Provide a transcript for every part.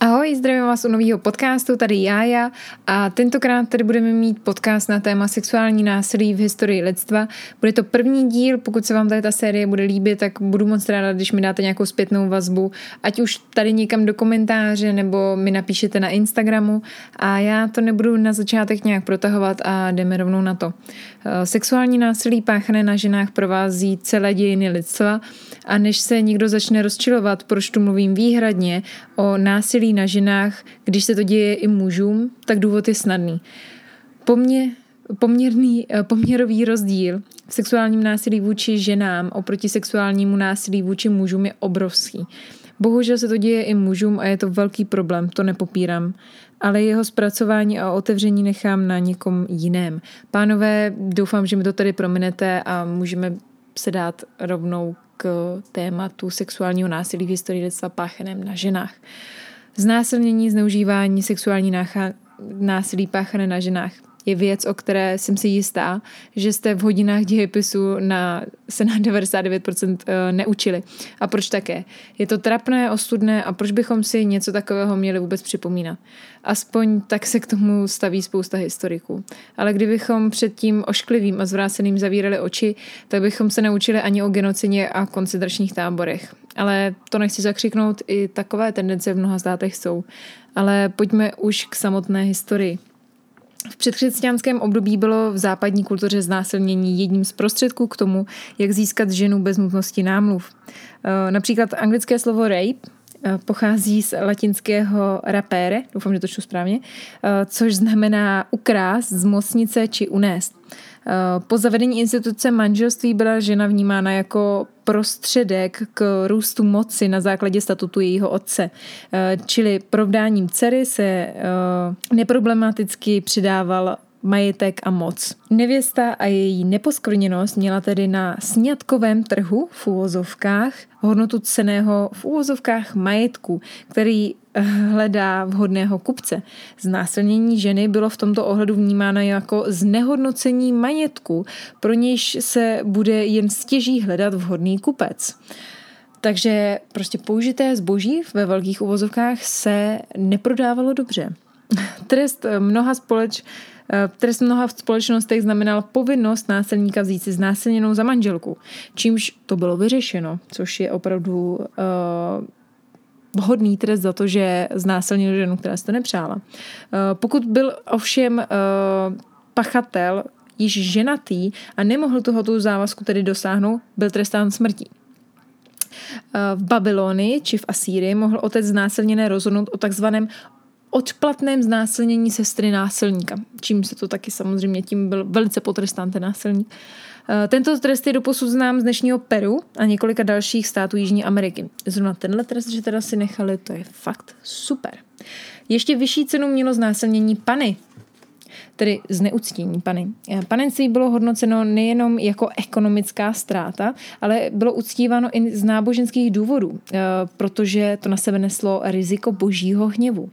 Ahoj, zdravím vás u nového podcastu, tady Jája a tentokrát tady budeme mít podcast na téma sexuální násilí v historii lidstva. Bude to první díl, pokud se vám tady ta série bude líbit, tak budu moc ráda, když mi dáte nějakou zpětnou vazbu, ať už tady někam do komentáře nebo mi napíšete na Instagramu a já to nebudu na začátek nějak protahovat a jdeme rovnou na to. Eh, sexuální násilí páchané na ženách provází celé dějiny lidstva a než se někdo začne rozčilovat, proč tu mluvím výhradně o násilí na ženách, když se to děje i mužům, tak důvod je snadný. Pomě, poměrný, eh, poměrový rozdíl v sexuálním násilí vůči ženám oproti sexuálnímu násilí vůči mužům je obrovský. Bohužel se to děje i mužům a je to velký problém, to nepopírám. Ale jeho zpracování a otevření nechám na někom jiném. Pánové, doufám, že mi to tady prominete a můžeme se dát rovnou k tématu sexuálního násilí v historii lidstva páchaném na ženách. Znásilnění, zneužívání, sexuální násilí páchané na ženách je věc, o které jsem si jistá, že jste v hodinách dějepisu na, se na 99% eh, neučili. A proč také? Je to trapné, ostudné a proč bychom si něco takového měli vůbec připomínat? Aspoň tak se k tomu staví spousta historiků. Ale kdybychom před tím ošklivým a zvráceným zavírali oči, tak bychom se neučili ani o genocině a koncentračních táborech. Ale to nechci zakřiknout, i takové tendence v mnoha státech jsou. Ale pojďme už k samotné historii. V předkřesťanském období bylo v západní kultuře znásilnění jedním z prostředků k tomu, jak získat ženu bez nutnosti námluv. Eh, například anglické slovo rape eh, pochází z latinského rapere, doufám, že to čtu správně, eh, což znamená ukrást, zmocnice či unést. Po zavedení instituce manželství byla žena vnímána jako prostředek k růstu moci na základě statutu jejího otce. Čili provdáním dcery se neproblematicky přidával majetek a moc. Nevěsta a její neposkvrněnost měla tedy na sňatkovém trhu v úvozovkách hodnotu ceného v úvozovkách majetku, který eh, hledá vhodného kupce. Znásilnění ženy bylo v tomto ohledu vnímáno jako znehodnocení majetku, pro nějž se bude jen stěží hledat vhodný kupec. Takže prostě použité zboží ve velkých uvozovkách se neprodávalo dobře. Trest mnoha společ, Eh, trest mnoha v společnostech znamenal povinnost násilníka vzít si znásilněnou za manželku, čímž to bylo vyřešeno, což je opravdu uh, vhodný trest za to, že znásilnil ženu, která se to nepřála. Uh, pokud byl ovšem uh, pachatel již ženatý a nemohl tohoto závazku tedy dosáhnout, byl trestán smrtí. V Babylonii či v Asýrii mohl otec znásilněné rozhodnout o takzvaném odplatném znásilnění sestry násilníka, čím se to taky samozřejmě tím byl velice potrestán ten násilník. Eh, tento trest je doposud znám z dnešního Peru a několika dalších států Jižní Ameriky. Zrovna tenhle trest, že teda si nechali, to je fakt super. Ještě vyšší cenu mělo znásilnění Pany, tedy zneuctění pany. Panenství bylo hodnoceno nejenom jako ekonomická ztráta, ale bylo uctíváno i z náboženských důvodů, eh, protože to na sebe neslo riziko božího hněvu.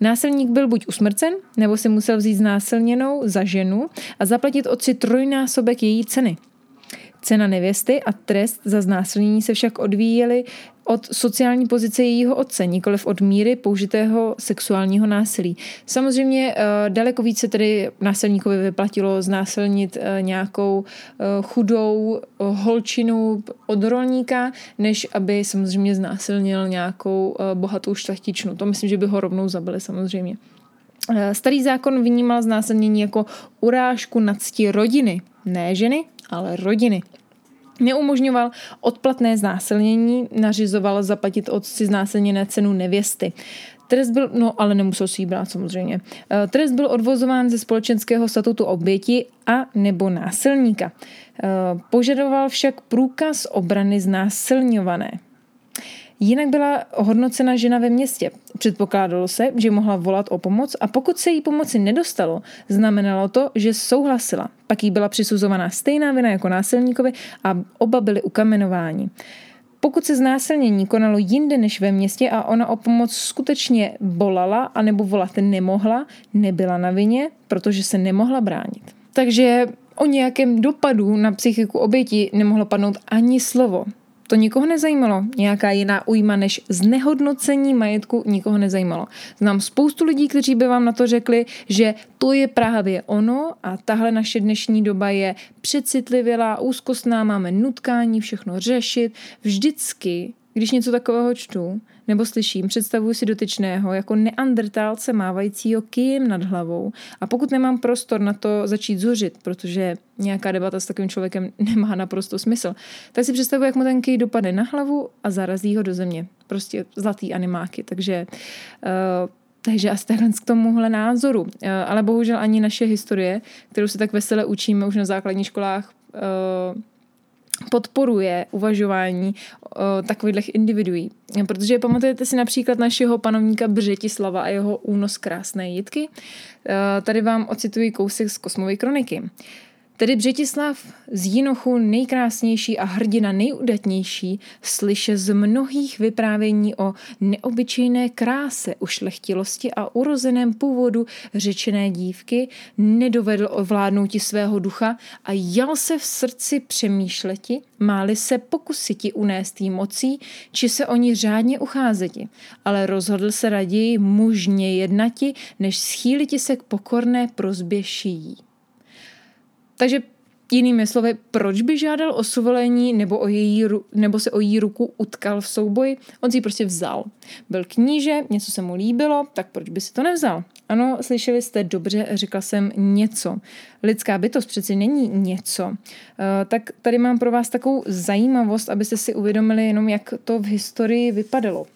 Násilník byl buď usmrcen, nebo si musel vzít znásilněnou za ženu a zaplatit otci trojnásobek její ceny. Cena nevěsty a trest za znásilnění se však odvíjely od sociální pozice jejího otce, nikoliv od míry použitého sexuálního násilí. Samozřejmě eh, daleko více tedy násilníkovi vyplatilo znásilnit eh, nějakou eh, chudou holčinu od rolníka, než aby samozřejmě znásilnil nějakou bohatou šlechtičnu. To myslím, že by ho rovnou zabili samozřejmě. Starý zákon vnímal znásilnění jako urážku na rodiny, ne ženy, ale rodiny. Neumožňoval odplatné znásilnění, nařizoval zaplatit otci znásilněné cenu nevěsty. Trest byl, no ale nemusel si ji brát samozřejmě. Eh, trest byl odvozován ze společenského statutu oběti a nebo násilníka. Eh, požadoval však průkaz obrany znásilňované. Jinak byla hodnocena žena ve městě. Předpokládalo se, že mohla volat o pomoc a pokud se jí pomoci nedostalo, znamenalo to, že souhlasila. Pak jí byla přisuzovaná stejná vina jako násilníkovi a oba byli ukamenováni. Pokud se znásilnění konalo jinde než ve městě a ona o pomoc skutečně volala anebo volat nemohla, nebyla na vině, protože se nemohla bránit. Takže o nějakém dopadu na psychiku oběti nemohlo padnout ani slovo. To nikoho nezajímalo. Nějaká jiná ujma než znehodnocení majetku nikoho nezajímalo. Znám spoustu lidí, kteří by vám na to řekli, že to je právě ono a tahle naše dnešní doba je přecitlivělá, úzkostná, máme nutkání všechno řešit. Vždycky, když něco takového čtu, nebo slyším, představuji si dotyčného jako neandrtálce mávajícího kyjem nad hlavou a pokud nemám prostor na to začít zuřit, protože nějaká debata s takovým člověkem nemá naprosto smysl, tak si představuji, jak mu ten kyj dopadne na hlavu a zarazí ho do země. Prostě zlatý animáky. Takže uh, takže asi takhle k tomuhle názoru. Uh, ale bohužel ani naše historie, kterou se tak vesele učíme už na základních školách, uh, podporuje uvažování o takových individuí. Protože pamatujete si například našeho panovníka Břetislava a jeho únos krásné jitky. Tady vám ocituji kousek z Kosmové kroniky. Tedy Břetislav z Jinochu nejkrásnější a hrdina nejudatnější slyše z mnohých vyprávění o neobyčejné kráse, ušlechtilosti a urozeném původu řečené dívky, nedovedl ovládnout svého ducha a jal se v srdci přemýšleti, máli se pokusiti unést jí mocí, či se o ní řádně ucházeti, ale rozhodl se raději mužně jednati, než schýliti se k pokorné prozbě šijí. Takže jinými slovy, proč by žádal o suvolení nebo, o její, nebo se o její ruku utkal v souboji? On si ji prostě vzal. Byl kníže, něco se mu líbilo, tak proč by si to nevzal? Ano, slyšeli jste dobře, řekla jsem něco. Lidská bytost přeci není něco. Uh, tak tady mám pro vás takovou zajímavost, abyste si uvědomili jenom, jak to v historii vypadalo.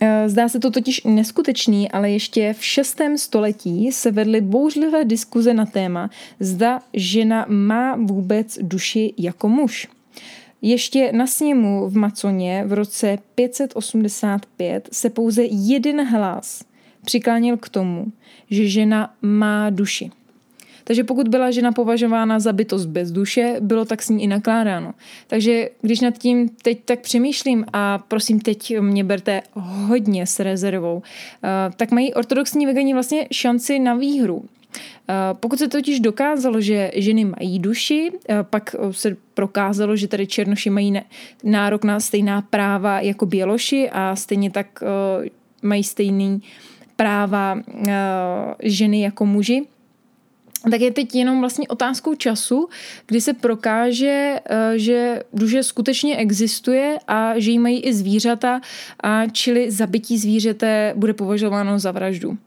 Eh, zdá se to totiž neskutečný, ale ještě v 6. století se vedly bouřlivé diskuze na téma, zda žena má vůbec duši jako muž. Ještě na sněmu v Maconě v roce 585 se pouze jeden hlas přiklánil k tomu, že žena má duši. Takže pokud byla žena považována za bytost bez duše, bylo tak s ní i nakládáno. Takže když nad tím teď tak přemýšlím a prosím teď mě berte hodně s rezervou, eh, tak mají ortodoxní vegani vlastně šanci na výhru. Eh, pokud se totiž dokázalo, že ženy mají duši, eh, pak se prokázalo, že tady černoši mají nárok na stejná práva jako běloši a stejně tak mají stejný práva ženy jako muži, tak je teď jenom vlastně otázkou času, kdy se prokáže, eh, že duše skutečně existuje a že jí mají i zvířata, a čili zabití zvířete bude považováno za vraždu.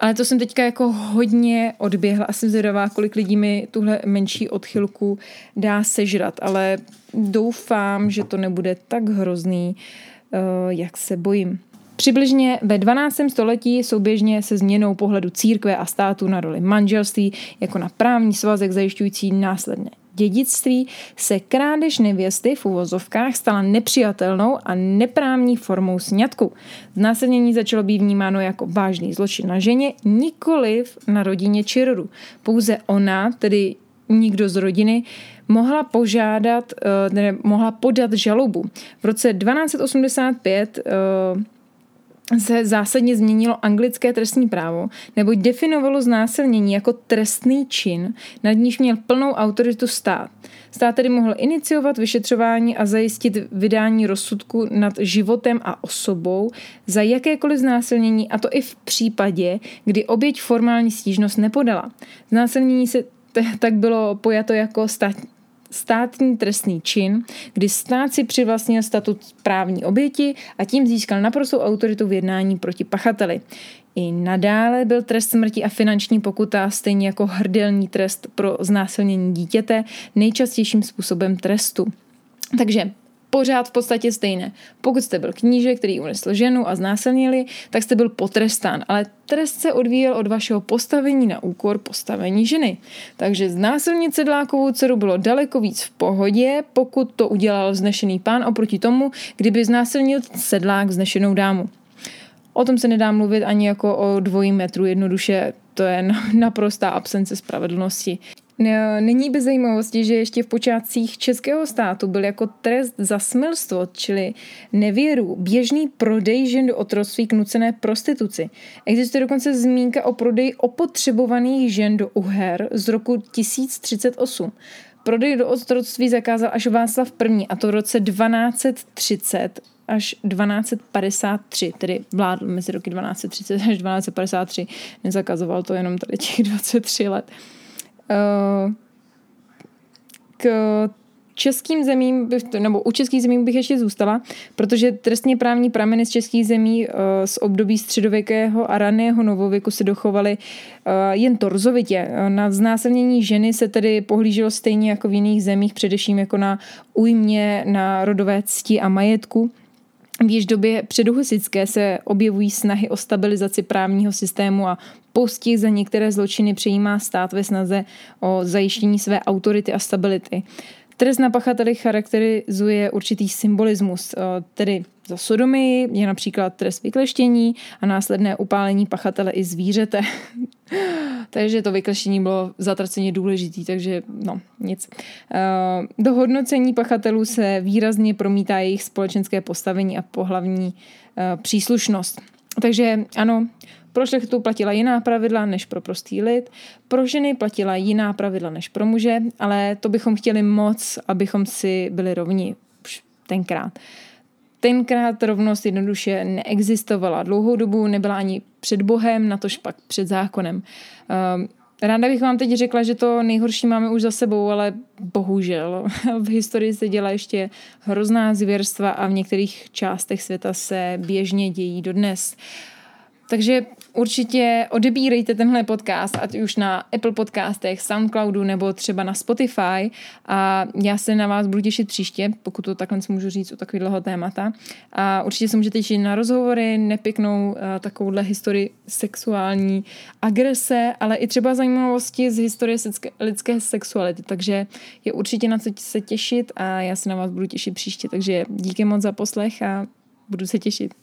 Ale to jsem teďka jako hodně odběhla a jsem zvědavá, kolik lidí mi tuhle menší odchylku dá sežrat, ale doufám, že to nebude tak hrozný, eh, jak se bojím. Přibližně ve 12. století souběžně se změnou pohledu církve a státu na roli manželství jako na právní svazek zajišťující následné dědictví se krádež nevěsty v uvozovkách stala nepřijatelnou a neprávní formou sňatku. Znásilnění začalo být vnímáno jako vážný zločin na ženě, nikoliv na rodině či Pouze ona, tedy nikdo z rodiny, mohla požádat, eh, ne, mohla podat žalobu. V roce 1285 se zásadně změnilo anglické trestní právo, neboť definovalo znásilnění jako trestný čin, nad níž měl plnou autoritu stát. Stát tedy mohl iniciovat vyšetřování a zajistit vydání rozsudku nad životem a osobou za jakékoliv znásilnění, a to i v případě, kdy oběť formální stížnost nepodala. Znásilnění se tak bylo pojato jako stát, státní trestný čin, kdy stát si přivlastnil statut právní oběti a tím získal naprostou autoritu v jednání proti pachateli. I nadále byl trest smrti a finanční pokuta, stejně jako hrdelní trest pro znásilnění dítěte, nejčastějším způsobem trestu. Takže pořád v podstatě stejné. Pokud jste byl kníže, který unesl ženu a znásilnili, tak jste byl potrestán, ale trest se odvíjel od vašeho postavení na úkor postavení ženy. Takže znásilnit sedlákovou dceru bylo daleko víc v pohodě, pokud to udělal vznešený pán oproti tomu, kdyby znásilnil sedlák vznešenou dámu. O tom se nedá mluvit ani jako o dvojí metru, jednoduše to je naprostá absence spravedlnosti. Není bez zajímavosti, že ještě v počátcích českého státu byl jako trest za smilstvo, čili nevěru, běžný prodej žen do otroctví k nucené prostituci. Existuje dokonce zmínka o prodeji opotřebovaných žen do uher z roku 1038. Prodej do otroctví zakázal až Václav I. a to v roce 1230 až 1253, tedy vládl mezi roky 1230 až 1253. Nezakazoval to jenom tady těch 23 let. Uh, k českým zemím, nebo u českých zemí bych ještě zůstala, protože trestně právní prameny z českých zemí uh, z období středověkého a raného novověku se dochovaly uh, jen torzovitě. Na znásilnění ženy se tedy pohlíželo stejně jako v jiných zemích, především jako na újmě, na rodové cti a majetku. V již době předuhusické se objevují snahy o stabilizaci právního systému a postih za některé zločiny přejímá stát ve snaze o zajištění své autority a stability. Trest na pachateli charakterizuje určitý symbolismus, tedy za sodomy je například trest vykleštění a následné upálení pachatele i zvířete. takže to vykleštění bylo zatraceně důležitý, takže no, nic. Do hodnocení pachatelů se výrazně promítá jejich společenské postavení a pohlavní příslušnost. Takže ano, pro šlechtu platila jiná pravidla než pro prostý lid, pro ženy platila jiná pravidla než pro muže, ale to bychom chtěli moc, abychom si byli rovni tenkrát. Tenkrát rovnost jednoduše neexistovala. Dlouhou dobu nebyla ani před Bohem, natož pak před zákonem. Ehm, ráda bych vám teď řekla, že to nejhorší máme už za sebou, ale bohužel v historii se dělá ještě hrozná zvěrstva a v některých částech světa se běžně dějí dodnes. Takže určitě odebírejte tenhle podcast, ať už na Apple podcastech, Soundcloudu nebo třeba na Spotify a já se na vás budu těšit příště, pokud to takhle můžu říct u takového témata. A určitě se můžete těšit na rozhovory, nepěknou uh, takovouhle historii sexuální agrese, ale i třeba zajímavosti z historie lidské sexuality, takže je určitě na co se těšit a já se na vás budu těšit příště, takže díky moc za poslech a budu se těšit.